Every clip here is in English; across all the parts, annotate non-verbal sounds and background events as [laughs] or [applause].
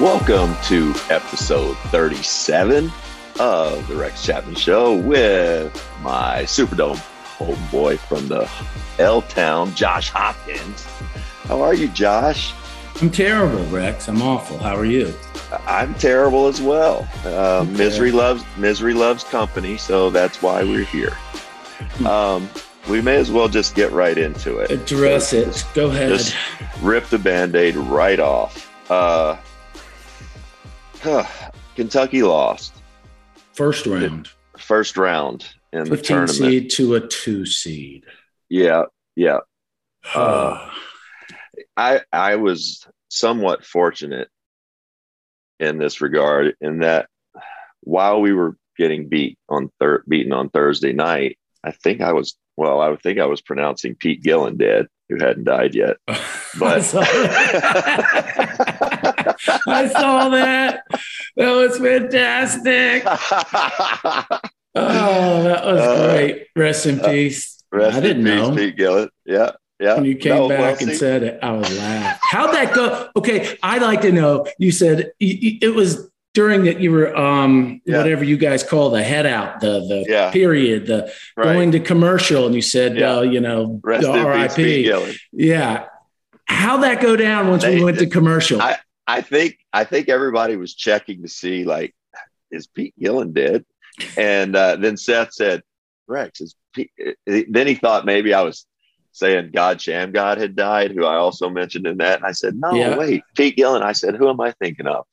Welcome to episode 37 of the Rex Chapman Show with my Superdome homeboy from the L Town, Josh Hopkins. How are you, Josh? I'm terrible, Rex. I'm awful. How are you? I'm terrible as well. Uh, Okay. Misery loves misery loves company, so that's why we're here. Hmm. Um, we may as well just get right into it. Address it. Go ahead. Just rip the band-aid right off. Uh, Kentucky lost First round. first round in the 15 tournament. seed to a two seed. Yeah, yeah. Uh, I I was somewhat fortunate in this regard in that while we were getting beat on thir- beaten on Thursday night, I think I was well, I think I was pronouncing Pete Gillen dead, who hadn't died yet. [laughs] But. [laughs] I saw that. That was fantastic. [laughs] Oh, that was Uh, great. Rest in peace. Rest I didn't in peace, know. Pete Gillen. Yeah, yeah. When you came No, back well, and see, said it, I was laughing. How'd that go? Okay, I'd like to know. You said it was during that you were um Yeah. whatever you guys call the head out, the the Yeah. period, the right. going to commercial, and you said, Yeah. uh, you know, Rest the in peace, Pete R.I.P. Yeah. How'd that go down once They- we went to commercial? I- I think I think everybody was checking to see like is Pete Gillen dead, and uh, then Seth said Rex is Pete. Then he thought maybe I was saying God Shammgod had died, who I also mentioned in that, and I said no, Yeah. wait, Pete Gillen. I said who am I thinking of?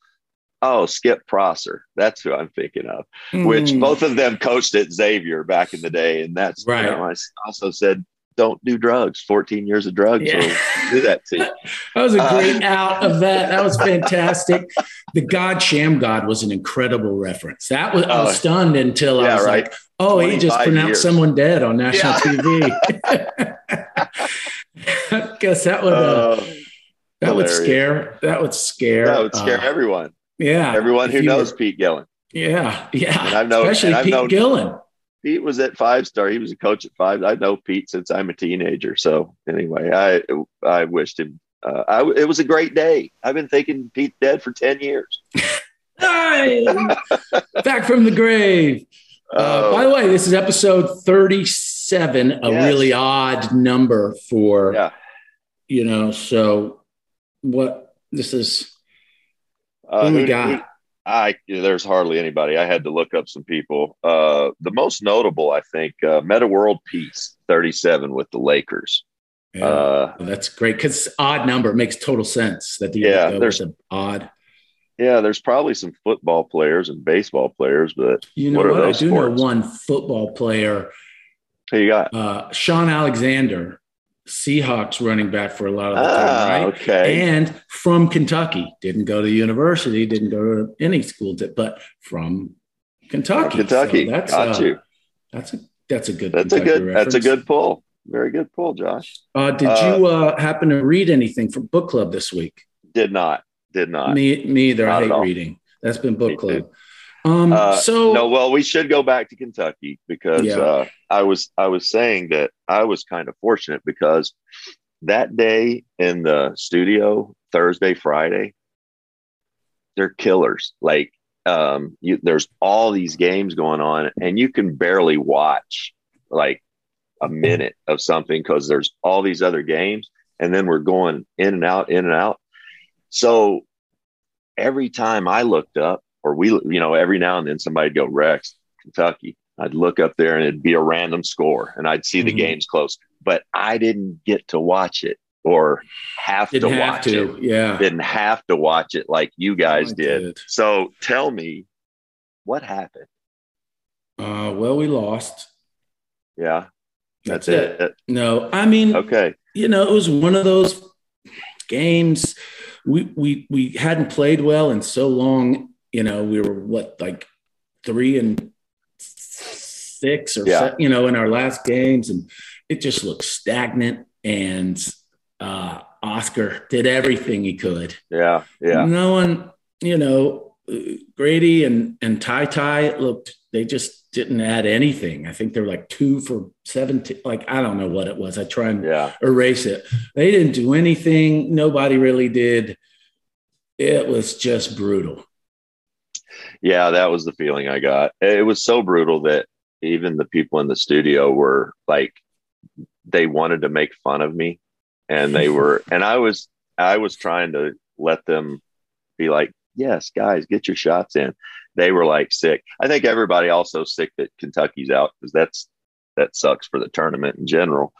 Oh, Skip Prosser. That's who I'm thinking of. Which Mm. both of them coached at Xavier back in the day, and that's Right. You know, I also said don't do drugs. 14 years of drugs Yeah. will do that to you. [laughs] That was a Uh, great out of that. That was [laughs] fantastic. The God Shammgod was an incredible reference. That was I was Oh. stunned until I was right. like, oh, he just pronounced years. someone dead on national Yeah. TV. I [laughs] guess that would uh, Uh, that would scare that would scare That would scare uh, everyone. yeah Everyone who knows were- Pete Gillen. yeah yeah And I've known- especially and I've Pete known- Gillen. Pete was at five star. He was a coach at five. I know Pete since I'm a teenager. So anyway, I I wished him. Uh, I, it was a great day. I've been thinking Pete's dead for ten years. Hey! back from the grave. Uh, by the way, this is episode 37, a Yes. really odd number for, yeah. you know, so what this is, Uh, who we got? I there's hardly anybody. I had to look up some people. Uh, the most notable, I think, uh, Meta World Peace, 37 with the Lakers. Yeah, Uh, that's great because odd number it makes total sense that the Yeah, there's- an odd. yeah, there's probably some football players and baseball players, but You know What what? are I do sports? know one football player, who you got? uh, Shaun Alexander, Seahawks running back for a lot of the Ah, time, right? okay. and from Kentucky. Didn't go to university, didn't go to any school, but from Kentucky. Kentucky. So that's Got uh, you. That's a that's a good. That's a Kentucky good. That's a good pull. Very good pull, Josh. Uh, did uh, you uh, happen to read anything from book club this week? Did not. Did not. Me, me either. Not I hate reading. That's been Me book too. Um, Uh, so no. Well, we should go back to Kentucky because Yeah. uh, I was I was saying that I was kind of fortunate because that day in the studio Thursday Friday they're killers. Like um, you, there's all these games going on, and you can barely watch like a minute of something because there's all these other games, and then we're going in and out, in and out. So every time I looked up, or we, you know, every now and then somebody'd go Rex, Kentucky. I'd look up there and it'd be a random score, and I'd see the Mhm. games close, but I didn't get to watch it or have didn't to have watch to. it Yeah. didn't have to watch it like you guys did. did. So tell me what happened. Uh, well, we lost. Yeah, That's, that's, it. it. No, I mean, Okay. you know, it was one of those games. We we we hadn't played well in so long. You know, we were what like three and six or Yeah. se- you know in our last games, and it just looked stagnant. And uh, Oscar did everything he could. Yeah. Yeah. No one, you know, Grady and and Ty Ty looked they just didn't add anything. I think they were like two for seventeen. Like I don't know what it was. I try and Yeah. erase it. They didn't do anything. Nobody really did it was just brutal. Yeah, that was the feeling I got. It was so brutal that even the people in the studio were like, they wanted to make fun of me, and they [laughs] were, and I was, I was trying to let them be like, yes, guys, get your shots in. They were like sick. I think everybody also sick that Kentucky's out because that's that sucks for the tournament in general.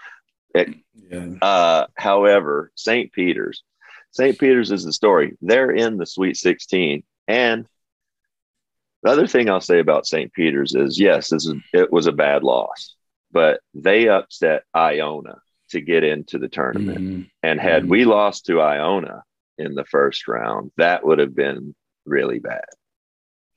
It, yeah. uh, however, St. Peter's, St. Peter's is the story. They're in the Sweet 16, and the other thing I'll say about St. Peter's is yes, this is, it was a bad loss, but they upset Iona to get into the tournament. Mm-hmm. And had mm-hmm. we lost to Iona in the first round, that would have been really bad.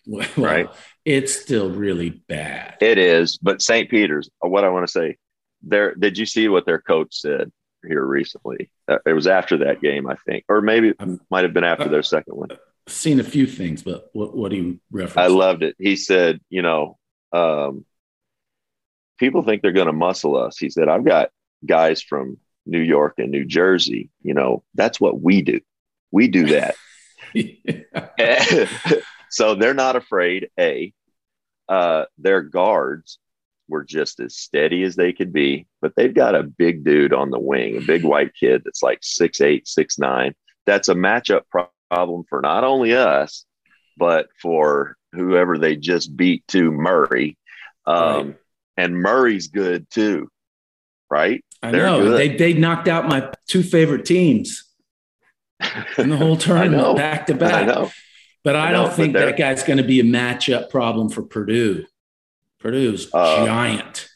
Well, [laughs] right? It's still really bad. It is, but St. Peter's, uh, what I want to say, there did you see what their coach said here recently? Uh, it was after that game, I think, or maybe it might have been after their second one seen a few things, but what, what do you reference? I loved it. He said, you know, um, people think they're going to muscle us. He said, I've got guys from New York and New Jersey. You know, that's what we do. We do that. [laughs] [laughs] so they're not afraid. A, uh, their guards were just as steady as they could be, but they've got a big dude on the wing, a big white kid that's like six eight, six nine. That's a matchup problem problem for not only us, but for whoever they just beat to Murray. Um, right. And Murray's good too, right? I They're know. Good. They, they knocked out my two favorite teams [laughs] in the whole tournament back to back. I. But I, I know, don't think that guy's going to be a matchup problem for Purdue. Purdue's uh, giant.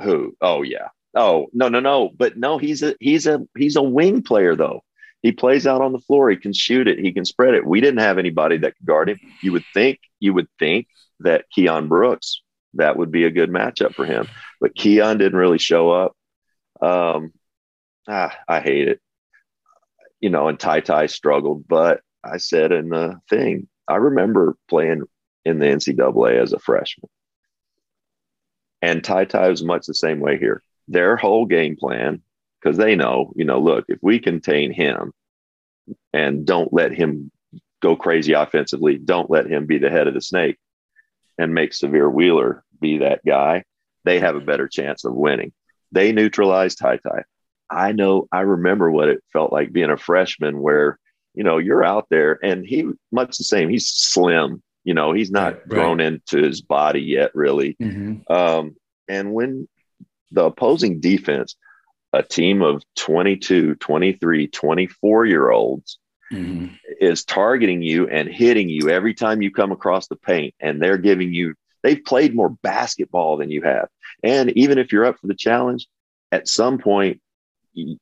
Who? Oh yeah. Oh no no no. But no, he's a he's a he's a wing player though. He plays out on the floor. He can shoot it. He can spread it. We didn't have anybody that could guard him. You would think you would think that Keion Brooks that would be a good matchup for him, but Keion didn't really show up. Um, ah, I hate it. You know, and Ty Ty struggled, but I said in the thing, I remember playing in the NCAA as a freshman. And Ty Ty was much the same way here. Their whole game plan because they know, you know, look, if we contain him and don't let him go crazy offensively, don't let him be the head of the snake and make Sahvir Wheeler be that guy, they have a better chance of winning. They neutralized Ty Ty. I know, I remember what it felt like being a freshman where, you know, you're out there and he much the same. He's slim, you know, he's not right, grown right. into his body yet, really. Mm-hmm. Um, and when the opposing defense, a team of 22, 23, 24 year olds mm-hmm. is targeting you and hitting you every time you come across the paint. And they're giving you, they've played more basketball than you have. And even if you're up for the challenge, at some point,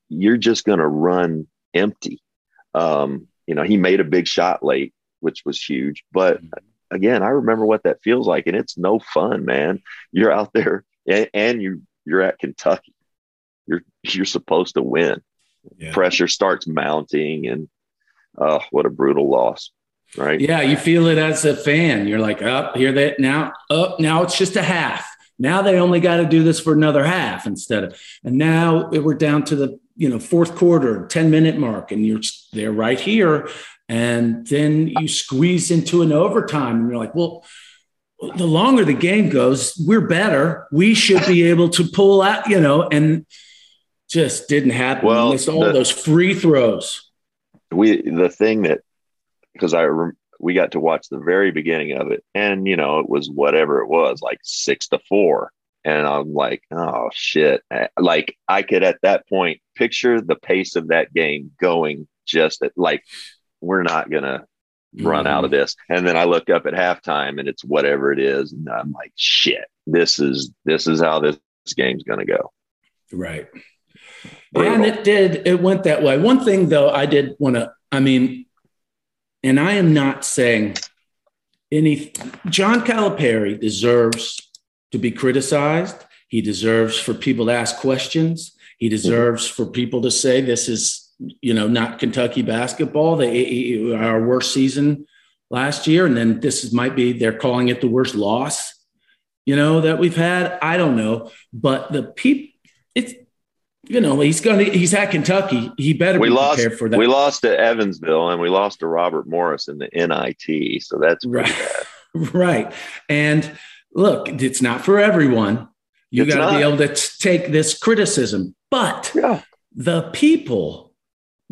you're just going to run empty. Um, you know, he made a big shot late, which was huge. But mm-hmm. again, I remember what that feels like, and it's no fun, man. You're out there, and, and you you're at Kentucky you're you're supposed to win. Yeah. Pressure starts mounting, and oh, what a brutal loss, right? Yeah, you feel it as a fan. You're like, up oh, here that now, up oh, now it's just a half. Now they only got to do this for another half instead of, and now we're down to the you know fourth quarter, ten minute mark, and you're they're right here, and then you squeeze into an overtime, and you're like, well the longer the game goes, we're better. We should be able to pull out, you know, and just didn't happen. Well, it's all the, those free throws. We the thing that because I we got to watch the very beginning of it, and you know it was whatever it was, like six to four, and I'm like, oh shit! Like I could at that point picture the pace of that game going just at, like we're not gonna run mm-hmm. out of this. And then I look up at halftime and it's whatever it is. And I'm like, shit, this is this is how this game's gonna go. Right. Brutal. And it did, it went that way. One thing though, I did want to, I mean, and I am not saying any John Calipari deserves to be criticized. He deserves for people to ask questions. He deserves mm-hmm. for people to say this is, you know, not Kentucky basketball. They our worst season last year, and then this might be they're calling it the worst loss, you know, that we've had. I don't know, but the people, it's you know, he's going to, he's at Kentucky. He better we be lost, prepared for that. We lost to Evansville and we lost to Robert Morris in the NIT. So that's right. [laughs] right. And look, it's not for everyone. You got to be able to t- take this criticism. But yeah. the people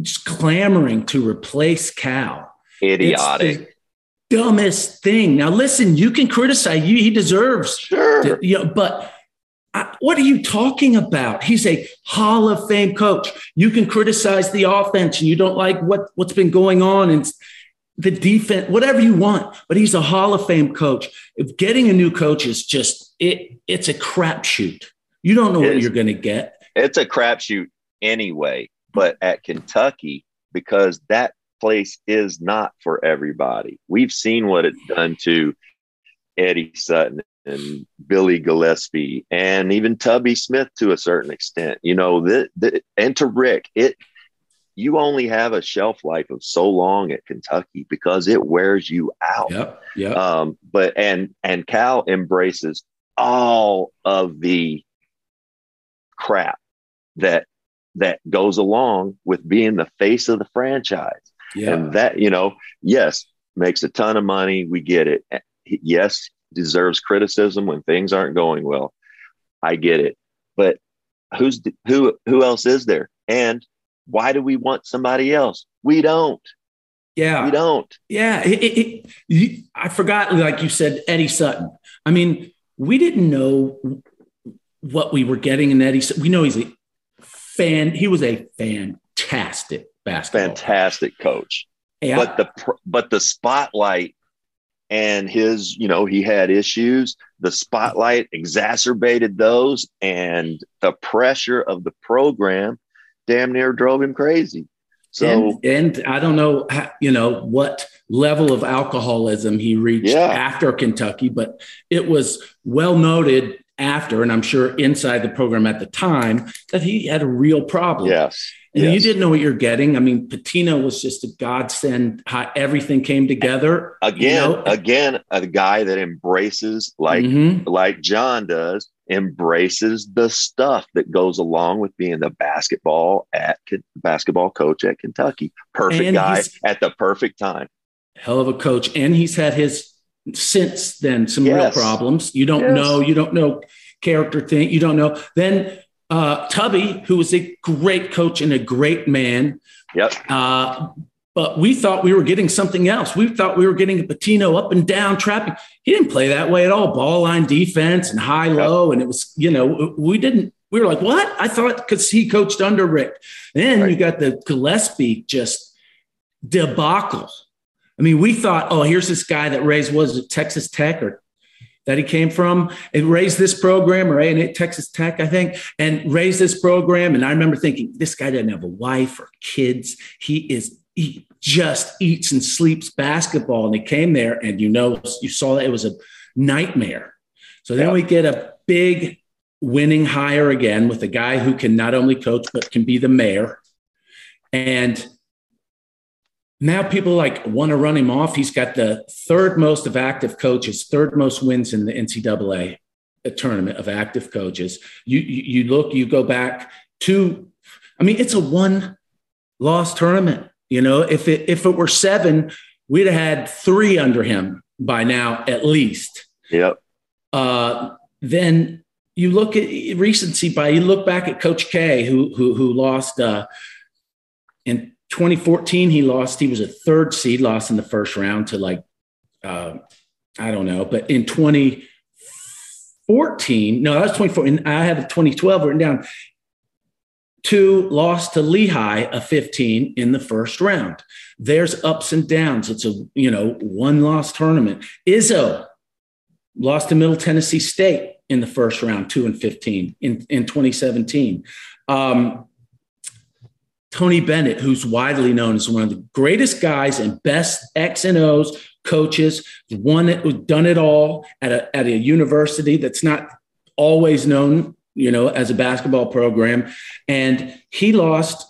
just clamoring to replace Cal. Idiotic. dumbest thing. Now, listen, you can criticize you. He deserves. Sure. To, you know, but what are you talking about? He's a Hall of Fame coach. You can criticize the offense and you don't like what, what's been going on and the defense, whatever you want, but he's a Hall of Fame coach. If getting a new coach is just it, it's a crapshoot. You don't know it what you're going to get. It's a crapshoot anyway. But at Kentucky, because that place is not for everybody. We've seen what it's done to Eddie Sutton and Billy Gillispie and even Tubby Smith to a certain extent. You know, the, the, and to Rick, it you only have a shelf life of so long at Kentucky because it wears you out. Yep. Yeah. Um, but and and Cal embraces all of the crap that that goes along with being the face of the franchise. Yeah. And that, you know, yes, makes a ton of money. We get it. Yes, deserves criticism when things aren't going well. I get it. But who's who who else is there? And why do we want somebody else? We don't. Yeah. We don't. Yeah. It, it, it, I forgot, like you said, Eddie Sutton. I mean, we didn't know what we were getting in Eddie. We know he's a fan. He was a fantastic basketball. Fantastic coach. Yeah. But the but the spotlight and his, you know, he had issues. The spotlight exacerbated those, and the pressure of the program damn near drove him crazy. So, and, and I don't know, how, you know, what level of alcoholism he reached yeah. after Kentucky, but it was well noted after, and I'm sure inside the program at the time, that he had a real problem. Yes. And yes. you didn't know what you're getting. I mean, Pitino was just a godsend. How everything came together. Again, you know? again, a guy that embraces like mm-hmm. like John does, embraces the stuff that goes along with being the basketball at basketball coach at Kentucky. Perfect and guy at the perfect time. Hell of a coach, and he's had his since then some yes. real problems. You don't yes. know. You don't know character thing. You don't know. Then uh, Tubby, who was a great coach and a great man. Yep. Uh, but we thought we were getting something else. We thought we were getting a Pitino up and down trapping. He didn't play that way at all. Ball line defense and high low, and it was you know we didn't. We were like, what? I thought because he coached under Rick. Then right. you got the Gillispie just debacle. I mean, we thought, oh, here's this guy that raised was it Texas Tech or that he came from and raised this program or A&A Texas Tech, I think, and raised this program. And I remember thinking, this guy doesn't have a wife or kids. He is he just eats and sleeps basketball. And he came there, and you know, you saw that it was a nightmare. So then yeah. we get a big winning hire again with a guy who can not only coach but can be the mayor. And now people like want to run him off. He's got the third most of active coaches, third most wins in the NCAA tournament of active coaches. You, you, you look, you go back to, I mean, it's a one loss tournament. You know, if it if it were seven, we'd have had three under him by now at least. Yep. Uh, then you look at recency by you look back at Coach K, who who who lost uh, in 2014, he lost. He was a third seed, lost in the first round to like, uh, I don't know. But in 2014, no, that was 2014. I had a 2012 written down. Two lost to Lehigh, a 15 in the first round. There's ups and downs. It's a you know one loss tournament. Izzo lost to Middle Tennessee State in the first round, two and 15 in in 2017. Um, Tony Bennett, who's widely known as one of the greatest guys and best X and O's coaches, one done it all at a, at a university that's not always known, you know, as a basketball program. And he lost,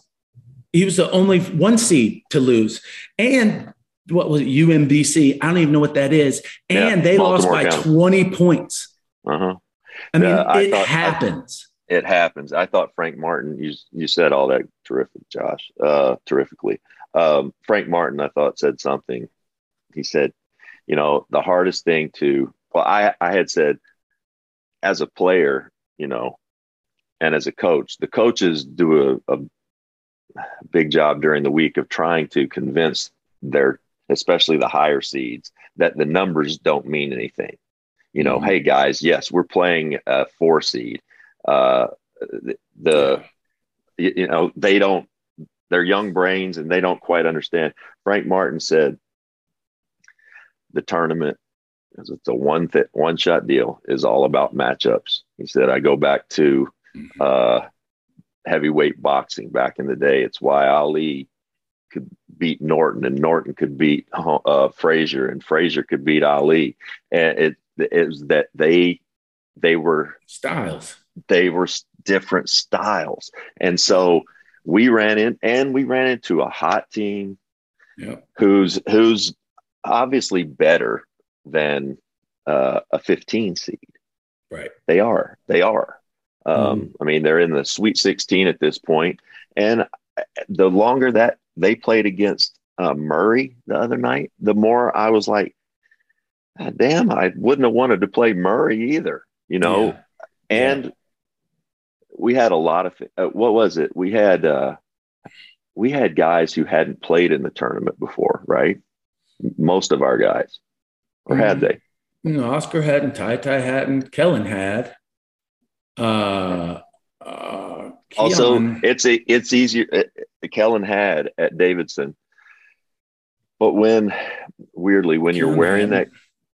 he was the only one seed to lose. And what was it, UMBC? I don't even know what that is. And yeah, they Baltimore lost by County. 20 points. Uh-huh. I mean, uh, I it thought, happens. It happens. I thought Frank Martin. You you said all that terrific, Josh. Uh, terrifically. Um, Frank Martin, I thought said something. He said, you know, the hardest thing to. Well, I I had said, as a player, you know, and as a coach, the coaches do a, a big job during the week of trying to convince their, especially the higher seeds, that the numbers don't mean anything. You know, mm-hmm. hey guys, yes, we're playing a four seed uh, the, you, you know they don't they're young brains and they don't quite understand. Frank Martin said the tournament because it's a one th- one shot deal is all about matchups. He said I go back to mm-hmm. uh, heavyweight boxing back in the day. It's why Ali could beat Norton and Norton could beat uh, Frazier and Frazier could beat Ali. And it, it that they they were styles they were different styles. And so we ran in and we ran into a hot team yeah. who's who's obviously better than uh, a 15 seed. Right. They are. They are. Um, mm. I mean, they're in the Sweet 16 at this point, and the longer that they played against uh, Murray the other night, the more I was like, "Damn, I wouldn't have wanted to play Murray either." You know, yeah. and yeah we had a lot of uh, what was it? We had uh, we had guys who hadn't played in the tournament before, right? Most of our guys, or mm-hmm. had they? You know, Oscar hadn't, Ty Ty hadn't, Kellan had. Uh, uh, also, it's a it's easier. It, uh, Kellan had at Davidson, but when weirdly when you're wearing that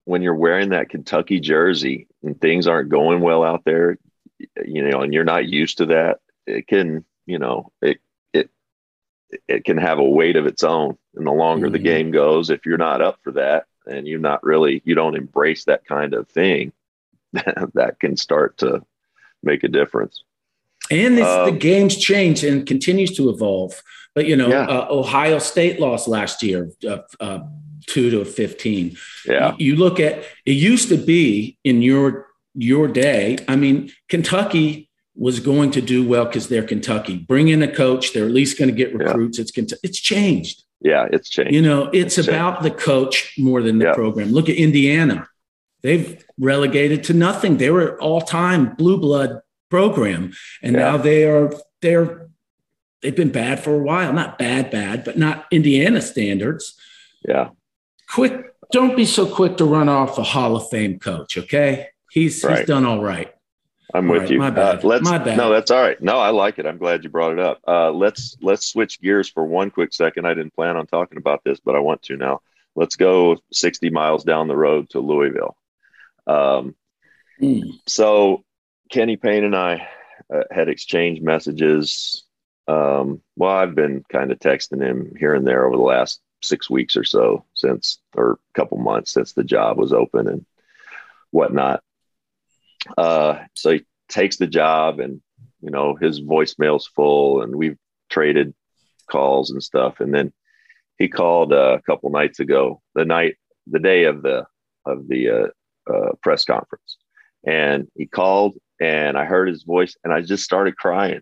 when you're wearing that Kentucky jersey and things aren't going well out there, you know, and you're not used to that, it can, you know, it it it can have a weight of its own. And the longer mm-hmm. the game goes, if you're not up for that and you're not really you don't embrace that kind of thing, [laughs] that can start to make a difference. And this, um, the game's change and continues to evolve. But you know, yeah. uh, Ohio State lost last year, uh, uh, two to fifteen. Yeah, you, you look at it used to be in your your day. I mean, Kentucky was going to do well because they're Kentucky. Bring in a coach; they're at least going to get recruits. Yeah. It's Kentucky. It's changed. Yeah, it's changed. You know, it's, it's about changed. the coach more than the yeah. program. Look at Indiana; they've relegated to nothing. They were all-time blue blood program, and yeah. now they are they're they've been bad for a while. Not bad, bad, but not Indiana standards. Yeah. Quick, don't be so quick to run off a Hall of Fame coach. Okay. He's right. he's done all right. I'm with right, you. My bad. Uh, let's, my bad. No, that's all right. No, I like it. I'm glad you brought it up. Uh, let's let's switch gears for one quick second. I didn't plan on talking about this, but I want to now. Let's go 60 miles down the road to Louisville. Um, mm. So Kenny Payne and I uh, had exchanged messages. Um, well, I've been kind of texting him here and there over the last six weeks or so since, or a couple months since the job was open and whatnot. Uh, so he takes the job and, you know, his voicemail's full and we've traded calls and stuff. And then he called uh, a couple nights ago, the night, the day of the, of the uh, uh, press conference. And he called and I heard his voice and I just started crying.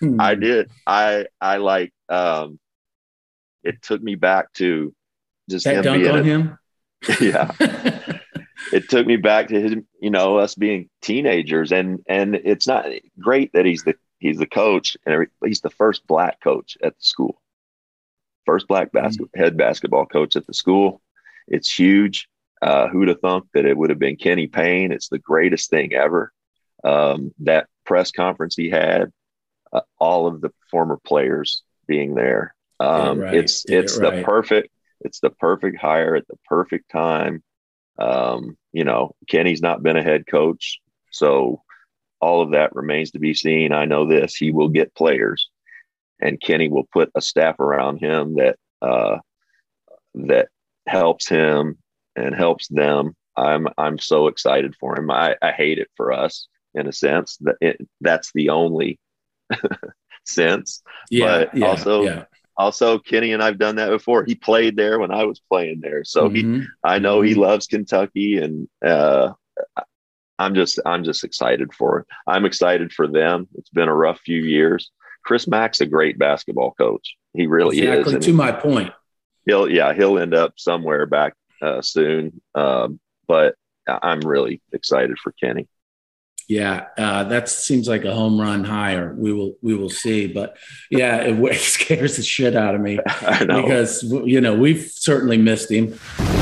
hmm. I did. I, I like, um, it took me back to just that him dunk on a, him. [laughs] Yeah. [laughs] it took me back to his, you know, us being teenagers, and and it's not great that he's the he's the coach, and he's the first black coach at the school, first black mm-hmm. mm-hmm. head basketball coach at the school. It's huge. Uh, who'd have thunk that it would have been Kenny Payne? It's the greatest thing ever. Um, that press conference he had, uh, all of the former players being there. Um, right. It's it's it the perfect it's the perfect hire at the perfect time. Um, you know, Kenny's not been a head coach, so all of that remains to be seen. I know this: he will get players, and Kenny will put a staff around him that uh, that helps him and helps them. I'm I'm so excited for him. I, I hate it for us in a sense that it, that's the only [laughs] sense. Yeah, but yeah, also yeah also Kenny and I've done that before. He played there when I was playing there, so mm-hmm. he I know he mm-hmm. loves Kentucky, and uh, I'm just I'm just excited for it. I'm excited for them. It's been a rough few years. Chris Mack's a great basketball coach. He really exactly, is. To my point, he'll yeah he'll end up somewhere back uh, soon. Um, but I'm really excited for Kenny. Yeah, uh, that seems like a home run hire. We will we will see, but yeah, it, [laughs] it scares the shit out of me [laughs] because you know we've certainly missed him.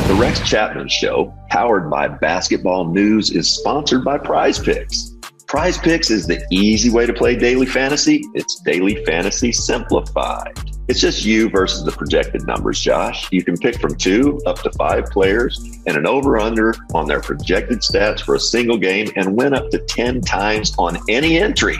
The Rex Chapman Show, powered by Basketball News, is sponsored by Prize Picks. Prize Picks is the easy way to play daily fantasy. It's daily fantasy simplified. It's just you versus the projected numbers, Josh. You can pick from two up to five players and an over under on their projected stats for a single game and win up to 10 times on any entry.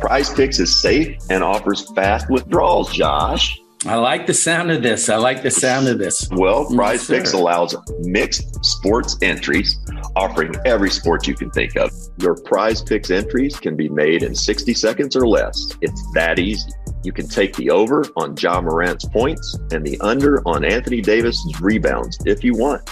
Prize Picks is safe and offers fast withdrawals, Josh. I like the sound of this. I like the sound of this. Well, Prize yes, Picks allows mixed sports entries, offering every sport you can think of. Your Prize Picks entries can be made in 60 seconds or less. It's that easy. You can take the over on Ja Morant's points and the under on Anthony Davis's rebounds if you want.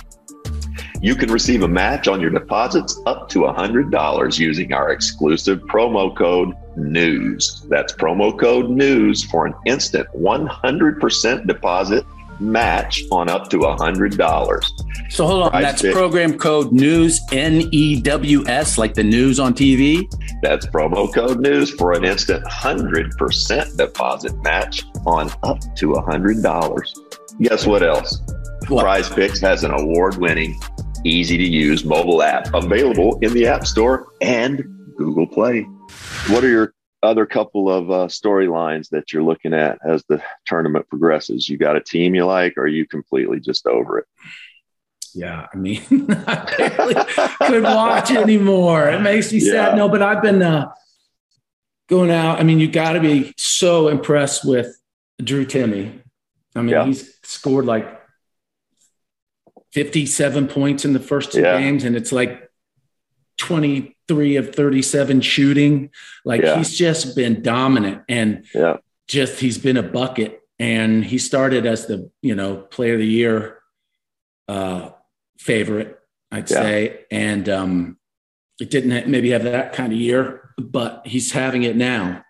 You can receive a match on your deposits up to $100 using our exclusive promo code NEWS. That's promo code NEWS for an instant 100% deposit match on up to a $100. So hold on, Price that's program code news N E W S like the news on TV. That's promo code news for an instant 100% deposit match on up to a $100. Guess what else? What? Prize Picks has an award-winning, easy to use mobile app available in the App Store and Google Play. What are your other couple of uh, storylines that you're looking at as the tournament progresses? You got a team you like, or are you completely just over it? Yeah, I mean, [laughs] I barely could watch anymore. It makes me sad. No, but I've been uh, going out. I mean, you got to be so impressed with Drew Timme. I mean, yeah. he's scored like 57 points in the first two yeah. games, and it's like 23 of 37 shooting. Like yeah. he's just been dominant and yeah. just he's been a bucket. And he started as the, you know, player of the year uh favorite, I'd yeah. say. And um it didn't maybe have that kind of year, but he's having it now.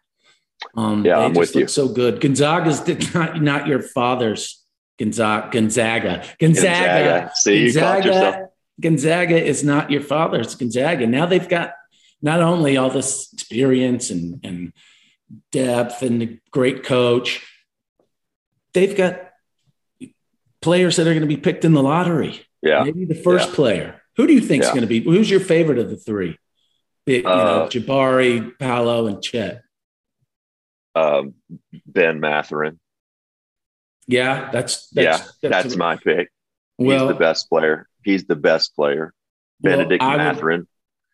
Um yeah, I'm with you. So good. Gonzaga's not not your father's Gonzaga. Gonzaga. Gonzaga. Gonzaga. See, Gonzaga, you caught yourself. Gonzaga is not your father, it's Gonzaga. Now they've got not only all this experience and, and depth and a great coach, they've got players that are going to be picked in the lottery. Yeah. Maybe the first yeah. player. Who do you think is yeah. going to be? Who's your favorite of the three? You know, uh, Jabari, Paolo, and Chet. Um, ben Mathurin. Yeah, that's, that's yeah, that's, that's my pick. He's the best player. He's the best player. Well, Bennedict Mathurin.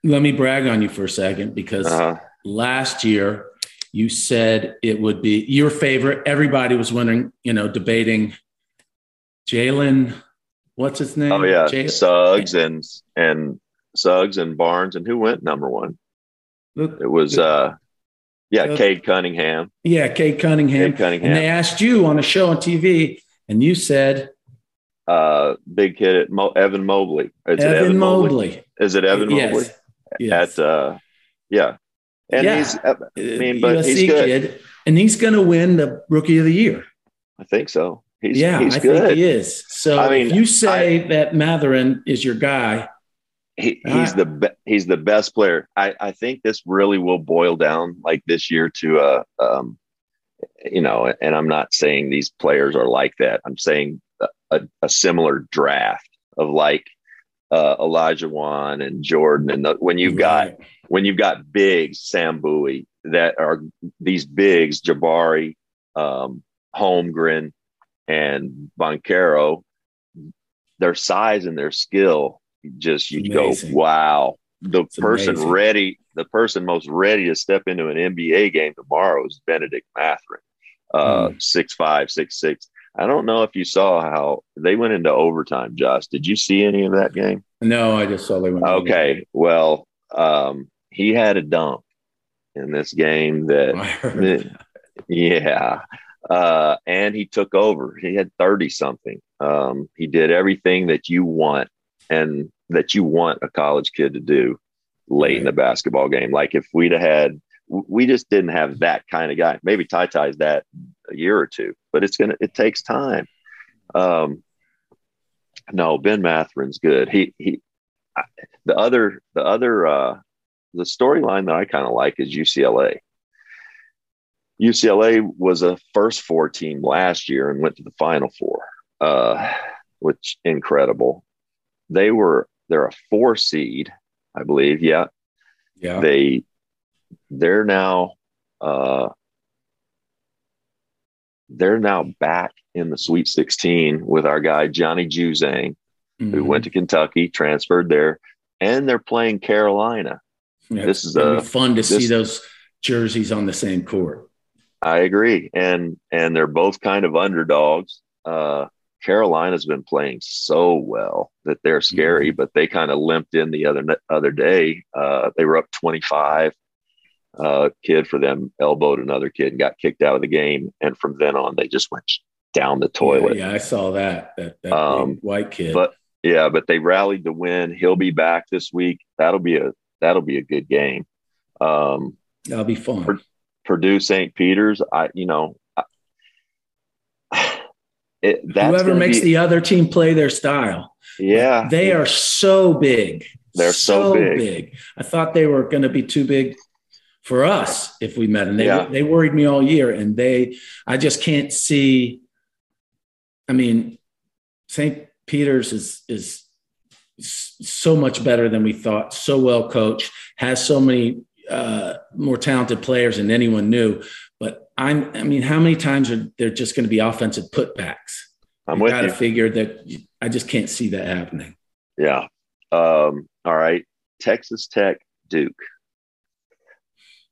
Would, let me brag on you for a second because uh-huh. last year you said it would be your favorite. Everybody was wondering, you know, debating Jalen. What's his name? Oh yeah, Jalen. Suggs and and Suggs and Barnes and who went number one? Look, it was uh yeah, uh, Cade Cunningham. Yeah, Cade Cunningham. Cade Cunningham. And they asked you on a show on TV, and you said uh, big kid at Mo- Evan Mobley. Is Evan, Evan Mobley? Mobley? Is it Evan yes. Mobley? Yes. At uh, yeah, and yeah. he's I mean, but USC he's good. Kid, and he's going to win the Rookie of the Year. I think so. He's, yeah, he's I good. think he is. So I mean, if you say I, that Mathurin is your guy, he, he's the be- he's the best player. I, I think this really will boil down like this year to uh um you know, and I'm not saying these players are like that. I'm saying a, a similar draft of like uh, Olajuwon and Jordan, and the, when you've got when you've got bigs, Sam Bowie, that are these bigs, Jabari, um, Holmgren, and Banchero, their size and their skill, just you go, wow. The it's person amazing. ready, the person most ready to step into an NBA game tomorrow is Bennedict Mathurin, uh, mm. six five, six six. I don't know if you saw how they went into overtime, Josh. Did you see any of that game? No, I just saw they went. Okay, well, um, he had a dunk in this game that, [laughs] yeah, uh, and he took over. He had thirty something. Um, he did everything that you want and that you want a college kid to do. late in the basketball game. Like if we'd have had, we just didn't have that kind of guy. Maybe Ty Ty's that a year or two, but it's gonna it takes time. Um, no, Ben Mathurin's good. He he. The other the other uh, the storyline that I kind of like is UCLA. UCLA was a first four team last year and went to the final four, uh, which incredible. They were they're a four seed, I believe. Yeah, Yeah. they they're now uh, they're now back in the Sweet 16 with our guy Johnny Juzang, who Mhm. went to Kentucky, transferred there, and they're playing Carolina. Yeah, this is a- be fun to see those jerseys on the same court. I agree, and and they're both kind of underdogs. Uh, Carolina's been playing so well that they're scary, but they kind of limped in the other other day. Uh, they were up twenty five. Uh, kid for them elbowed another kid and got kicked out of the game, and from then on they just went down the toilet. Yeah, yeah, I saw that. That, that Um, white kid. But yeah, but they rallied to win. He'll be back this week. That'll be a that'll be a good game. Um, That'll be fun. For- Purdue St. Peter's. I you know. I, [sighs] it, that's Whoever makes be- the other team play their style. yeah They are so big. They're so big. I thought they were going to be too big for us if we met And They, Yeah. they worried me all year, and they, I just can't see. I mean, St. Peter's is is so much better than we thought. So well coached, has so many uh, more talented players than anyone knew. But I'm, I mean, how many times are there just going to be offensive putbacks? I'm you with gotta you. figure that I just can't see that happening. Yeah. Um, all right. Texas Tech, Duke.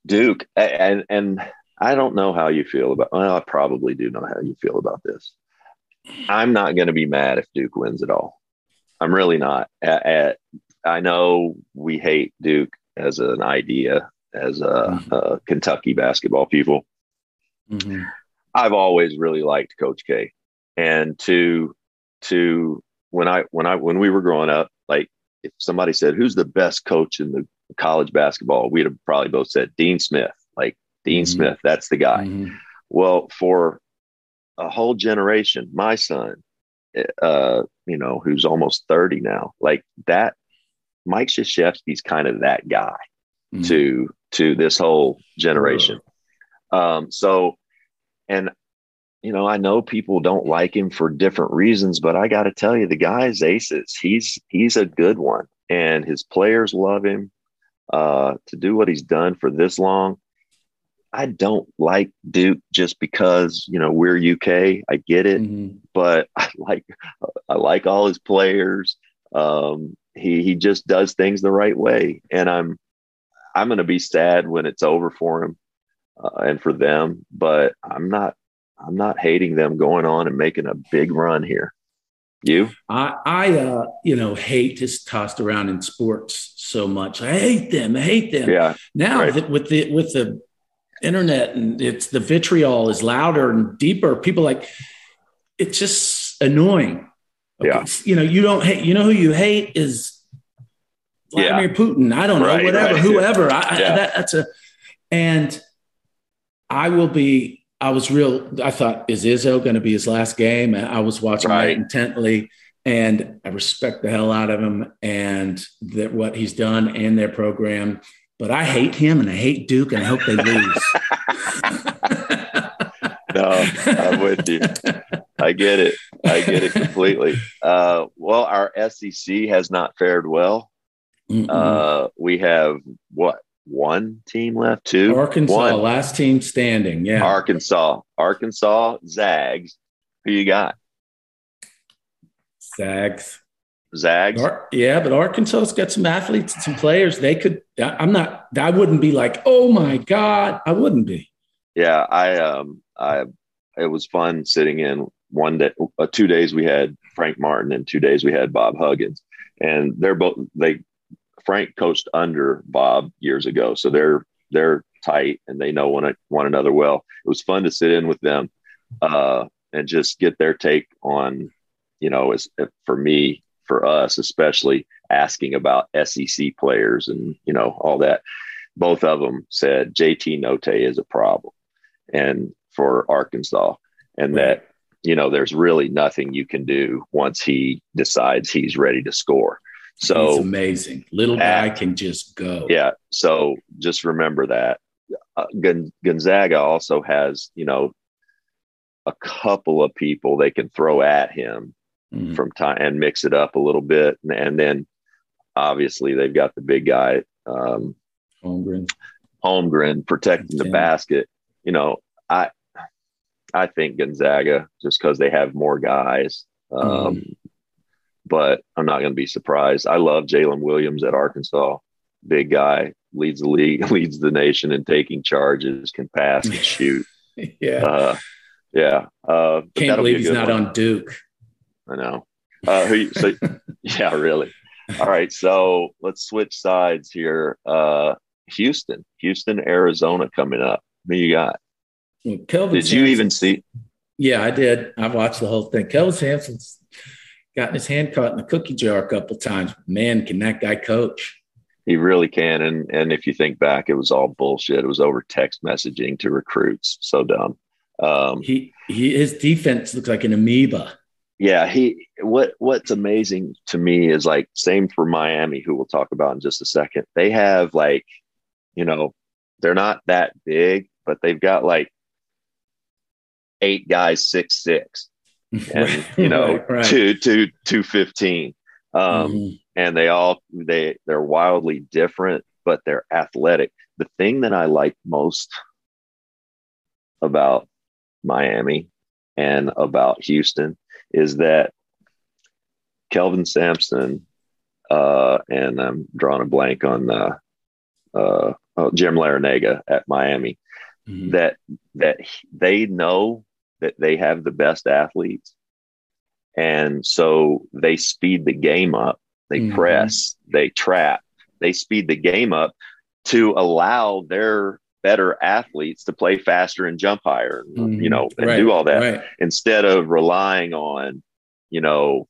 Duke, and and I don't know how you feel about. Well, I probably do know how you feel about this. I'm not going to be mad if Duke wins at all. I'm really not. At, at, I know we hate Duke as an idea, as a, a Kentucky basketball people. Mhm. I've always really liked Coach K, and to to when I when I when we were growing up, like if somebody said who's the best coach in the college basketball, we'd have probably both said Dean Smith. Like Dean Mhm. Smith, that's the guy. Mhm. Well, for a whole generation, my son, uh, you know, who's almost thirty now, like that, Mike Krzyzewski's kind of that guy Mhm. to to this whole generation. Um, so, and you know, I know people don't like him for different reasons, but I got to tell you, the guy's aces. He's he's a good one, and his players love him. Uh, to do what he's done for this long, I don't like Duke just because you know we're UK. I get it, Mhm. but [laughs] I like I like all his players. Um, he he just does things the right way, and I'm I'm going to be sad when it's over for him uh, and for them. But I'm not I'm not hating them going on and making a big run here. You? I, I, uh, you know, hate is tossed around in sports so much. I hate them. I hate them. Yeah, Now right. that with the with the internet and it's the vitriol is louder and deeper. People like it's just annoying. Yeah. You know, you don't hate. You know who you hate is Yeah. Vladimir Putin. I don't know, Right, whatever, right. whoever. I, I, that, that's a, and I will be. I was real. I thought, is Izzo going to be his last game? And I was watching Right. that intently, and I respect the hell out of him and that what he's done and their program. But I hate him, and I hate Duke, and I hope they lose. [laughs] no, I'm with you. I get it. I get it completely. Uh, well, our SEC has not fared well. Uh, we have what one team left? Two. Arkansas, One. last team standing. Yeah. Arkansas. Arkansas Zags. Who you got? Zags. Zags. Ar- yeah, but Arkansas's got some athletes and some players. They could. I'm not. I wouldn't be like, oh my god. I wouldn't be. Yeah, I um I it was fun sitting in one day uh, two days we had Frank Martin and two days we had Bob Huggins. And they're both they Frank coached under Bob years ago. So they're they're tight and they know one one another well. It was fun to sit in with them uh and just get their take on, you know, as for me, for us especially asking about SEC players and you know all that. Both of them said JT Notae is a problem, and for Arkansas, and that you know there's really nothing you can do once he decides he's ready to score. So he's amazing, little guy can just go. Yeah. So just remember that. Uh, Gonzaga also has you know a couple of people they can throw at him mm-hmm. from time and mix it up a little bit. And, and, then obviously they've got the big guy, um, Holmgren, Holmgren protecting the basket. You know, I, I think Gonzaga just because they have more guys. Um, mm-hmm. But I'm not going to be surprised. I love Jaylin Williams at Arkansas. Big guy, leads the league, [laughs] leads the nation in taking charges, can pass and [laughs] shoot. yeah. Uh, yeah. Uh, Can't believe be he's not one. on Duke. I know. Uh, who, so, [laughs] yeah, really. All right. So let's switch sides here. Uh, Houston, Houston, Arizona coming up. Who you got? Kelvin did Sampson, you even see? Yeah, I did. I watched the whole thing. Kelvin Sampson's gotten his hand caught in the cookie jar a couple times. Man, can that guy coach? He really can. And and if you think back, it was all bullshit. It was over text messaging to recruits. So dumb. Um, he, he his defense looks like an amoeba. Yeah, he what what's amazing to me is like same for Miami, who we'll talk about in just a second. They have like, you know, they're not that big, but they've got like eight guys six six, [laughs] and you know right, right. two two two fifteen. Um, mm-hmm. and they all they they're wildly different, but they're athletic. The thing that I like most about Miami and about Houston is that Kelvin Sampson uh, and I'm drawing a blank on uh, uh, oh, Jim Larrañaga at Miami. Mm-hmm. That that they know that they have the best athletes, and so they speed the game up. They mm-hmm. press, they trap, they speed the game up to allow their better athletes to play faster and jump higher, mm-hmm. you know, and right, do all that right. instead of relying on, you know,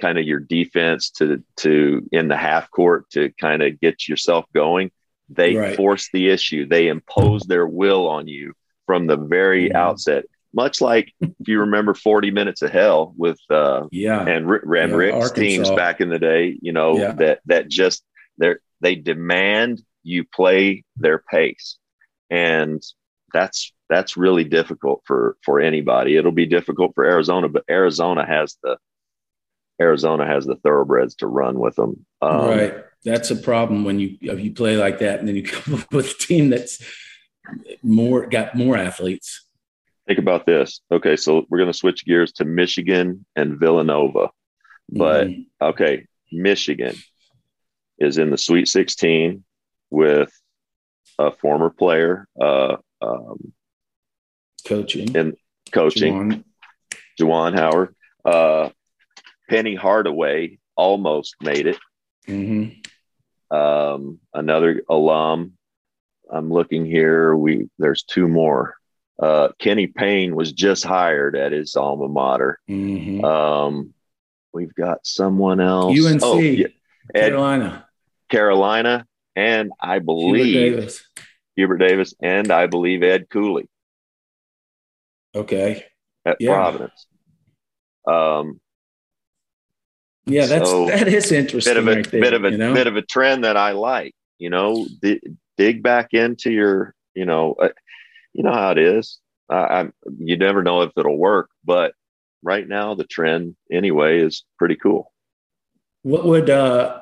kind of your defense to to in the half court to kind of get yourself going. They right. force the issue. They impose their will on you from the very mm-hmm. outset. Much like if you remember 40 minutes of hell with uh yeah. and, Ram yeah, Rick's Arkansas. teams back in the day, you know, yeah. that that just they they demand you play their pace. And that's that's really difficult for for anybody. It'll be difficult for arizona but arizona has the arizona has the thoroughbreds to run with them. Um, right. That's a problem when you if you play like that and then you come [laughs] up with a team that's more got more athletes think about this okay so we're going to switch gears to michigan and villanova but mm. okay michigan is in the sweet 16 with a former player, uh, um, coaching and coaching, Juwan, Juwan Howard, uh, Penny Hardaway almost made it. Mm-hmm. Um, another alum. I'm looking here. We there's two more. Uh, Kenny Payne was just hired at his alma mater. Mm-hmm. Um, we've got someone else. UNC, oh, yeah. Carolina, Carolina and I believe Hubert Davis. Hubert Davis, and I believe Ed Cooley. Okay. At yeah. Providence. Um, yeah, that's so that is interesting. Bit of a right there, bit of a you know? bit of a trend that I like. You know, d- dig back into your. You know, uh, you know how it is. I, you never know if it'll work, but right now the trend anyway is pretty cool. What would uh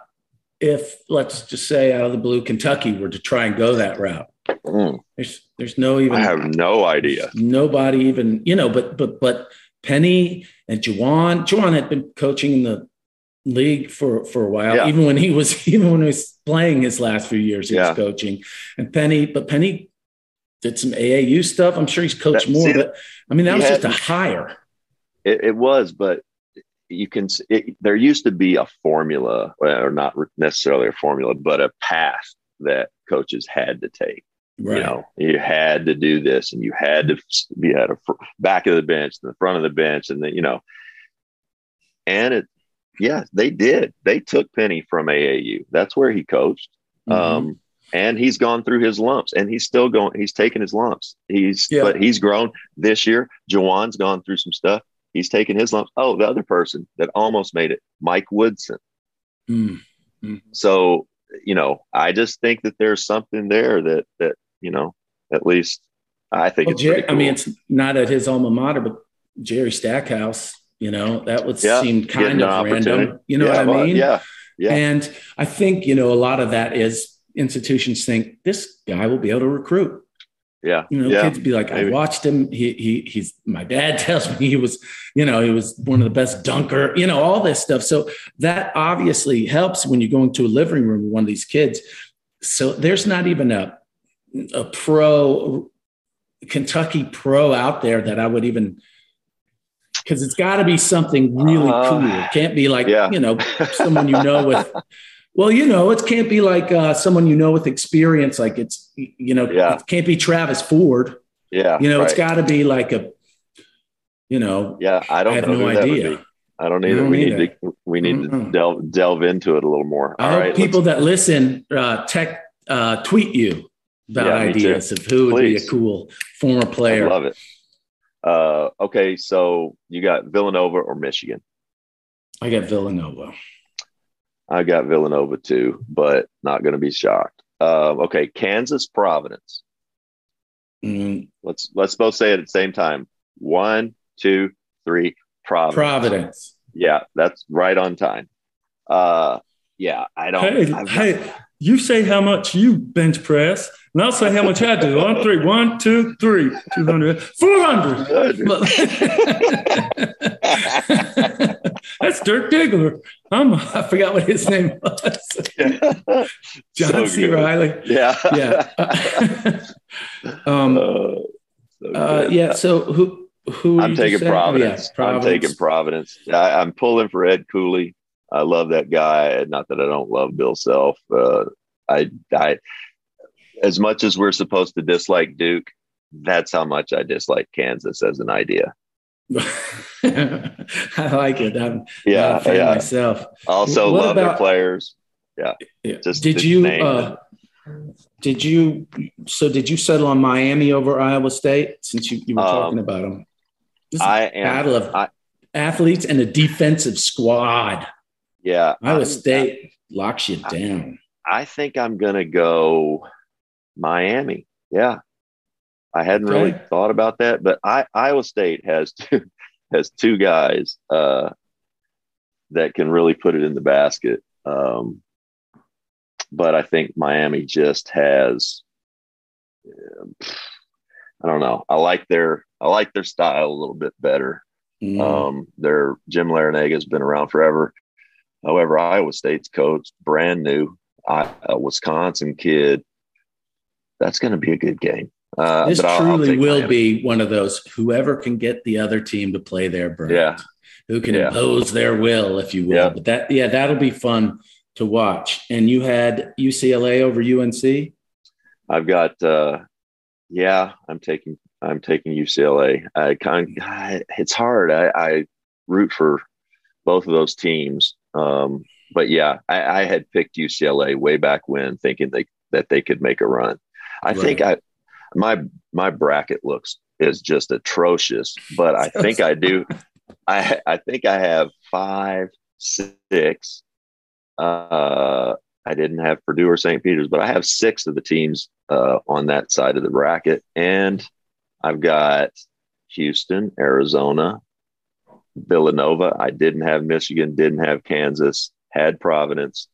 if let's just say out of the blue Kentucky were to try and go that route. Mm. There's there's no even I have no idea. Nobody even, you know, but but but Penny and Juwan, Juwan had been coaching in the league for for a while, yeah. even when he was [laughs] even when he was playing his last few years, he yeah. was coaching. And Penny, but Penny did some AAU stuff. I'm sure he's coached that, more, see, but I mean that was had, just a hire. It, it was, but you can it, there used to be a formula or not necessarily a formula but a path that coaches had to take right. you know you had to do this and you had to be at a back of the bench and the front of the bench and then you know and it yeah, they did. They took Penny from AAU. That's where he coached. Mm-hmm. Um, and he's gone through his lumps and he's still going, he's taking his lumps. He's, yeah. but he's grown this year. Juwan's gone through some stuff. He's taken his lumps. Oh, the other person that almost made it, Mike Woodson. Mm-hmm. So, you know, I just think that there's something there that, that, you know, at least I think well, it's Jerry, cool. I mean, it's not at his alma mater, but Jerry Stackhouse, you know, that would yeah, seem kind of random. You know yeah, what I mean? Yeah. Yeah. And I think, you know, a lot of that is institutions think this guy will be able to recruit. Yeah. You know, yeah. kids be like. I watched him. He, he, he's, my dad [laughs] tells me he was, you know, he was one of the best dunker, you know, all this stuff. So that obviously helps when you go into a living room with one of these kids. So there's not even a, a pro Kentucky pro out there that I would even because it's got to be something really uh, cool. It can't be like yeah. you know someone you know with. [laughs] Well, you know, it can't be like uh, someone you know with experience. Like it's you know, yeah. it can't be Travis Ford. Yeah, you know, right. it's got to be like a, you know. Yeah, I don't. I have no idea. I don't either. Don't we either. need to we need mm-hmm. to delve delve into it a little more. I All hope right, people that listen uh, tech uh, tweet you about yeah, ideas of who would Please. be a cool former player. I love it. Uh, okay, so you got Villanova or Michigan? I got Villanova. I got Villanova too, but not going to be shocked. Uh, okay, Kansas Providence. Mm. Let's let's both say it at the same time. One, two, three. Providence. Providence. Yeah, that's right on time. Uh, yeah, I don't. Hey, hey, you say how much you bench press, and I'll say how much I do. [laughs] On three, one, two, three, 200, 400. [laughs] [laughs] That's Dirk Diggler. I'm, I forgot what his name was. [laughs] John so C. Reilly. Yeah. Yeah. [laughs] um, uh, so uh, yeah. So who, who I'm taking Providence. Oh, yeah, Providence. I'm taking Providence. I, am pulling for Ed Cooley. I love that guy. Not that I don't love Bill Self. Uh, I, I, as much as we're supposed to dislike Duke, that's how much I dislike Kansas as an idea. [laughs] I like it. I'm yeah, yeah. myself. Also what love about, their players. Yeah. yeah. Just did you uh, did you so did you settle on Miami over Iowa State since you, you were um, talking about them? This I am battle of I, athletes and a defensive squad. Yeah. Iowa I, State locks you down. I think I'm gonna go Miami. Yeah. I hadn't okay. really thought about that, but I, Iowa State has [laughs] two, has two guys uh, that can really put it in the basket. Um, but I think Miami just has. I don't know. I like their I like their style a little bit better. Mm. Um, their Jim Larrañaga has been around forever. However, Iowa State's coach, brand new, I, a Wisconsin kid. That's going to be a good game. Uh, this truly will Miami. be one of those whoever can get the other team to play their brand, yeah. who can yeah. impose their will, if you will. Yeah. But that, yeah, that'll be fun to watch. And you had UCLA over UNC. I've got, uh, yeah, I'm taking, I'm taking UCLA. I kind, of, it's hard. I, I root for both of those teams. Um, but yeah, I, I, had picked UCLA way back when, thinking they that they could make a run. I right. think I my my bracket looks is just atrocious, but I think I do. I I think I have five, six. Uh, I didn't have Purdue or St. Peter's, but I have six of the teams uh, on that side of the bracket, and I've got Houston, Arizona, Villanova. I didn't have Michigan, didn't have Kansas, had Providence,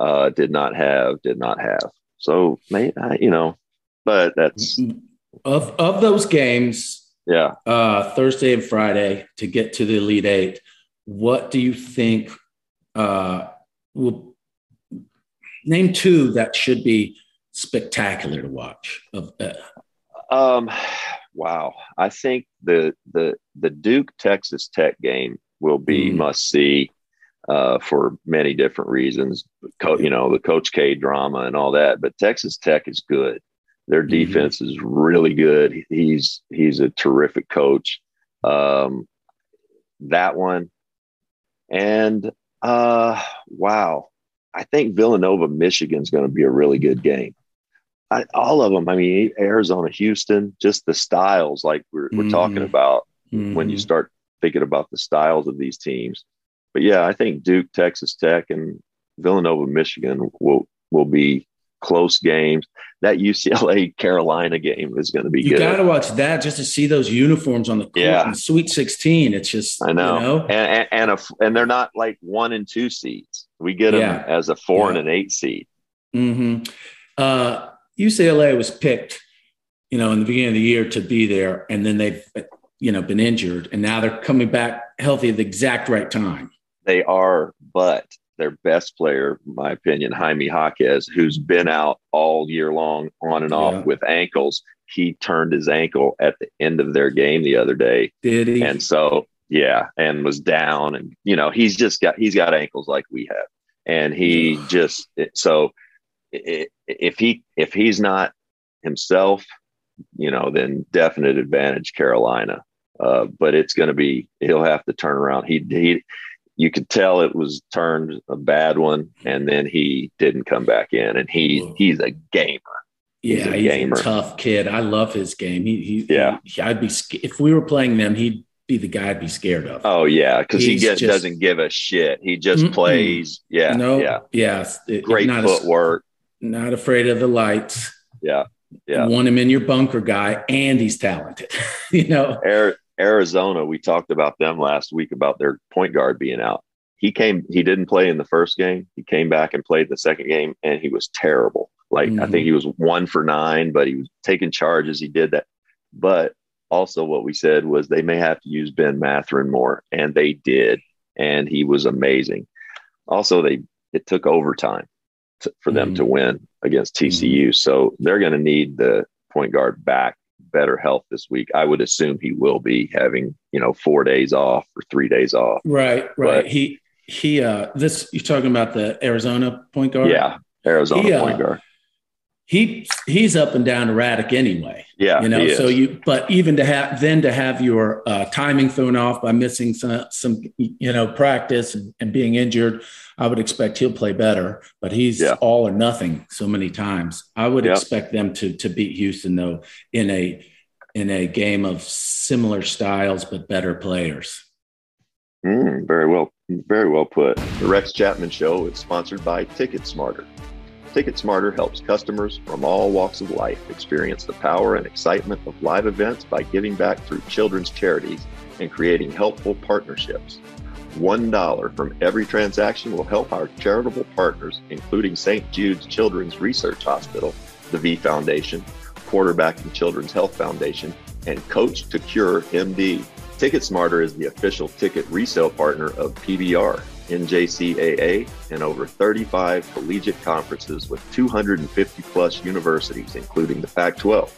uh, did not have, did not have. So, may you know, but that's of of those games. Yeah, uh, Thursday and Friday to get to the Elite Eight. What do you think? Uh, will name two that should be spectacular to watch. Of uh, um, wow, I think the the the Duke Texas Tech game will be mm. must see uh, for many different reasons. Co- you know, the Coach K drama and all that, but Texas Tech is good. Their mm-hmm. defense mm-hmm. is really good. He's he's a terrific coach. Um, that one, and Uh, wow. I think Villanova, Michigan's going to be a really good game. I, all of them. I mean, Arizona, Houston, just the styles like we're, we're talking about when you Mhm. start thinking about the styles of these teams. But yeah, I think Duke, Texas Tech, and Villanova, Michigan will will be close games. That UCLA Carolina game is going to be you good. got to watch that just to see those uniforms on the court Yeah. in Sweet 16. It's just, I know, you know, and and and, a, and they're not like one and two seeds. We get them Yeah. as a four and an eight seed. hmm Uh, UCLA was picked, you know, in the beginning of the year to be there, and then they've, you know, been injured, and now they're coming back healthy at the exact right time. They are, but their best player, in my opinion, Jaime Jaquez, who's been out all year long on and off Yeah. with ankles. He turned his ankle at the end of their game the other day. Did he? and so yeah and was down and you know he's just got he's got ankles like we have and he just so if he if he's not himself you know then definite advantage carolina uh, but it's going to be he'll have to turn around he he you could tell it was turned a bad one and then he didn't come back in and he he's a gamer he's yeah, a he's gamer. a tough kid. I love his game. He, he Yeah. he- I'd be if we were playing them, he'd be the guy I'd be scared of. oh yeah because he just- doesn't give a shit he just Mm-mm. plays yeah no, yeah yeah, it- great not footwork. not afraid of the lights. Yeah, yeah. want him in your bunker guy, and he's talented. [laughs] you know, Air, Arizona, we talked about them last week about their point guard being out. He came, he didn't play in the first game. He came back and played the second game, and he was terrible. Like I Mhm. think he was one for nine, but he was taking charges. He did that. But also, what we said was they may have to use Ben Mathurin more, and they did, and he was amazing. Also, they it took overtime to, for them Mhm. to win against TCU, so they're going to need the point guard back, better health this week. I would assume he will be having you know four days off or three days off. right, right. But- he he. Uh, this you're talking about the Arizona point guard. Yeah, Arizona He, uh, point guard. He he's up and down erratic anyway. Yeah, you know so you but even to have then to have your uh, timing thrown off by missing some some you know practice and, and being injured i would expect he'll play better but he's Yeah. all or nothing so many times i would Yeah. expect them to to beat houston though in a in a game of similar styles but better players Mm, very well, very well put. The Rex Chapman Show is sponsored by Ticket Smarter. Ticket Smarter helps customers from all walks of life experience the power and excitement of live events by giving back through children's charities and creating helpful partnerships. $1 from every transaction will help our charitable partners, including St. Jude's Children's Research Hospital, the V Foundation, Quarterback and Children's Health Foundation, and Coach to Cure MD. Ticket Smarter is the official ticket resale partner of PBR, NJCAA, and over 35 collegiate conferences with 250 plus universities, including the Pac 12.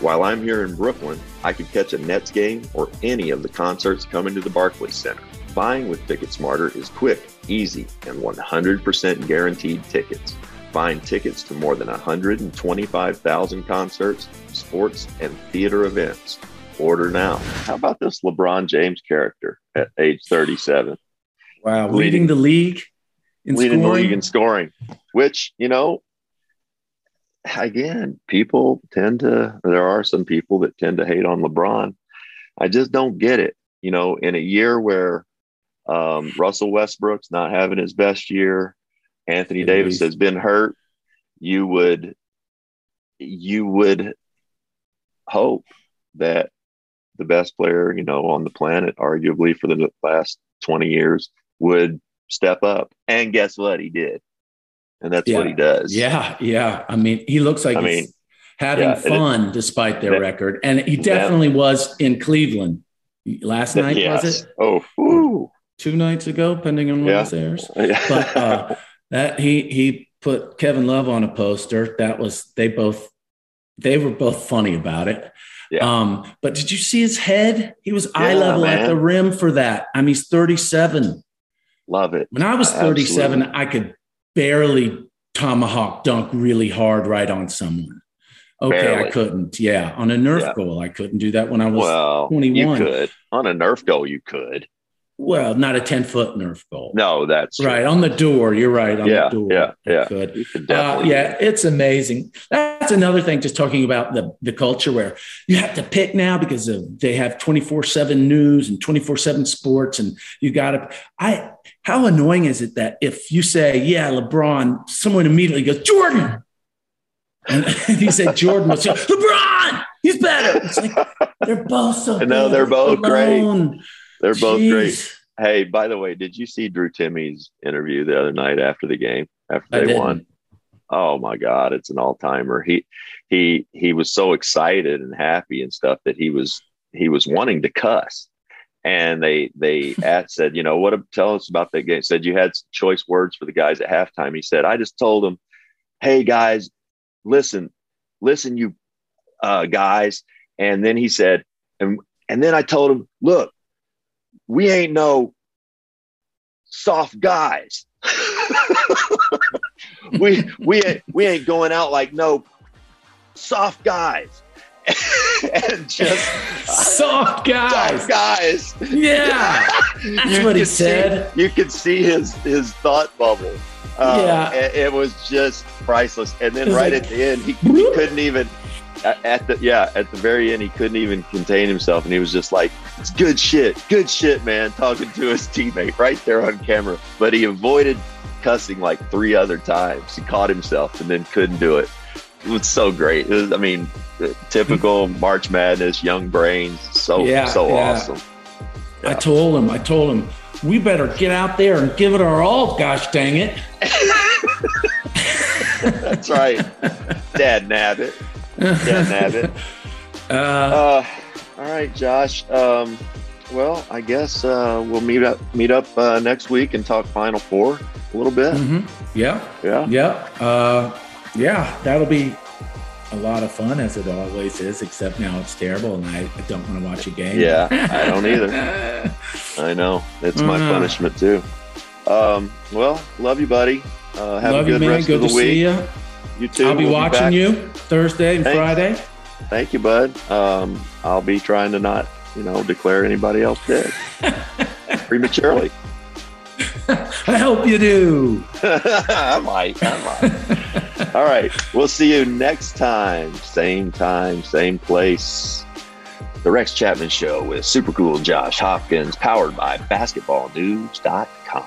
While I'm here in Brooklyn, I could catch a Nets game or any of the concerts coming to the Barclays Center. Buying with Ticket Smarter is quick, easy, and 100% guaranteed tickets. Find tickets to more than 125,000 concerts, sports, and theater events. Order now. How about this LeBron James character at age 37? Wow Leading- leading the league in leading the scoring league in scoring, which, you know, again, people tend to, there are some people that tend to hate on LeBron. I just don't get it. You know, in a year where um, Russell Westbrook's not having his best year, Anthony Davis has been hurt, you would, you would hope that the best player, you know, on the planet, arguably for the last 20 years, would step up. And guess what? He did. And that's what he does. yeah yeah i mean he looks like I he's mean, having yeah, it- fun despite their record and he definitely was in cleveland last night Yes. was it Oh, whew. two nights ago, depending on when Yeah. this airs. [laughs] Yeah. But uh, that he he put Kevin Love on a poster. That was they both they were both funny about it. Yeah. Um, but did you see his head? He was eye Yeah, level at the rim for that. I mean, he's 37. Love it. When I was 37, Absolutely. I could barely tomahawk dunk really hard right on someone. Okay, I couldn't. Yeah, on a Nerf Yeah. goal, I couldn't do that when I was Well, 21. you could. On a Nerf goal, you could. Well, not a 10 foot Nerf goal. No, that's right on the door. You're right on Yeah, the door. yeah, yeah. Uh, yeah, it's amazing. That's another thing. Just talking about the the culture where you have to pick now because of they have twenty four seven news and twenty four seven sports, and you got to. I how annoying is it that if you say yeah LeBron, someone immediately goes Jordan, and [laughs] he said Jordan was LeBron. He's better. It's like they're both so. I know, good they're both great. They're both great. Hey, by the way, did you see Drew Timme's interview the other night after the game after they won? Oh my God, it's an all timer. He he he was so excited and happy and stuff that he was he was wanting to cuss. And they they [laughs] asked, said, you know, what tell us about that game? Said you had choice words for the guys at halftime. He said, I just told them, hey guys, listen, listen, you uh, guys. And then he said, and and then I told him, look, we ain't no soft guys. [laughs] we we ain't, we ain't going out like no soft guys. [laughs] and just Soft guys. soft guys. Yeah. [laughs] That's what he said. See, you could see his his thought bubble. Uh, Yeah. it, it was just priceless. And then right like- at the end, he, he couldn't even at- at the yeah at the very end he couldn't even contain himself, and he was just like, "It's good shit, good shit, man." Talking to his teammate right there on camera, but he avoided cussing like three other times. He caught himself and then couldn't do it. It was so great. Was, I mean, typical March Madness, young brains. So Yeah, so yeah. awesome. I told him, I told him, we better get out there and give it our all. Gosh dang it. [laughs] That's right. Dad Nabbit. Dad Nabbit. [laughs] Uh, Uh, all right, Josh. Um, well, I guess uh, we'll meet up meet up uh, next week and talk Final Four a little bit. mhm. Yeah, Yeah. yeah, uh, yeah. That'll be a lot of fun, as it always is. Except now it's terrible, and I, don't want to watch a game. Yeah, I don't either. [laughs] I know it's my Mm. punishment too. Um, well, love you, buddy. Uh, have Love a you, good man. rest Good of to the week. You. Too. I'll be We'll watching back. you Thursday and Thanks. Friday. Thank you, bud. Um, I'll be trying to not, you know, declare anybody else dead [laughs] prematurely. I hope you do. [laughs] I might. I might. All right. We'll see you next time. Same time, same place. The Rex Chapman Show with super cool Josh Hopkins, powered by basketballnews.com.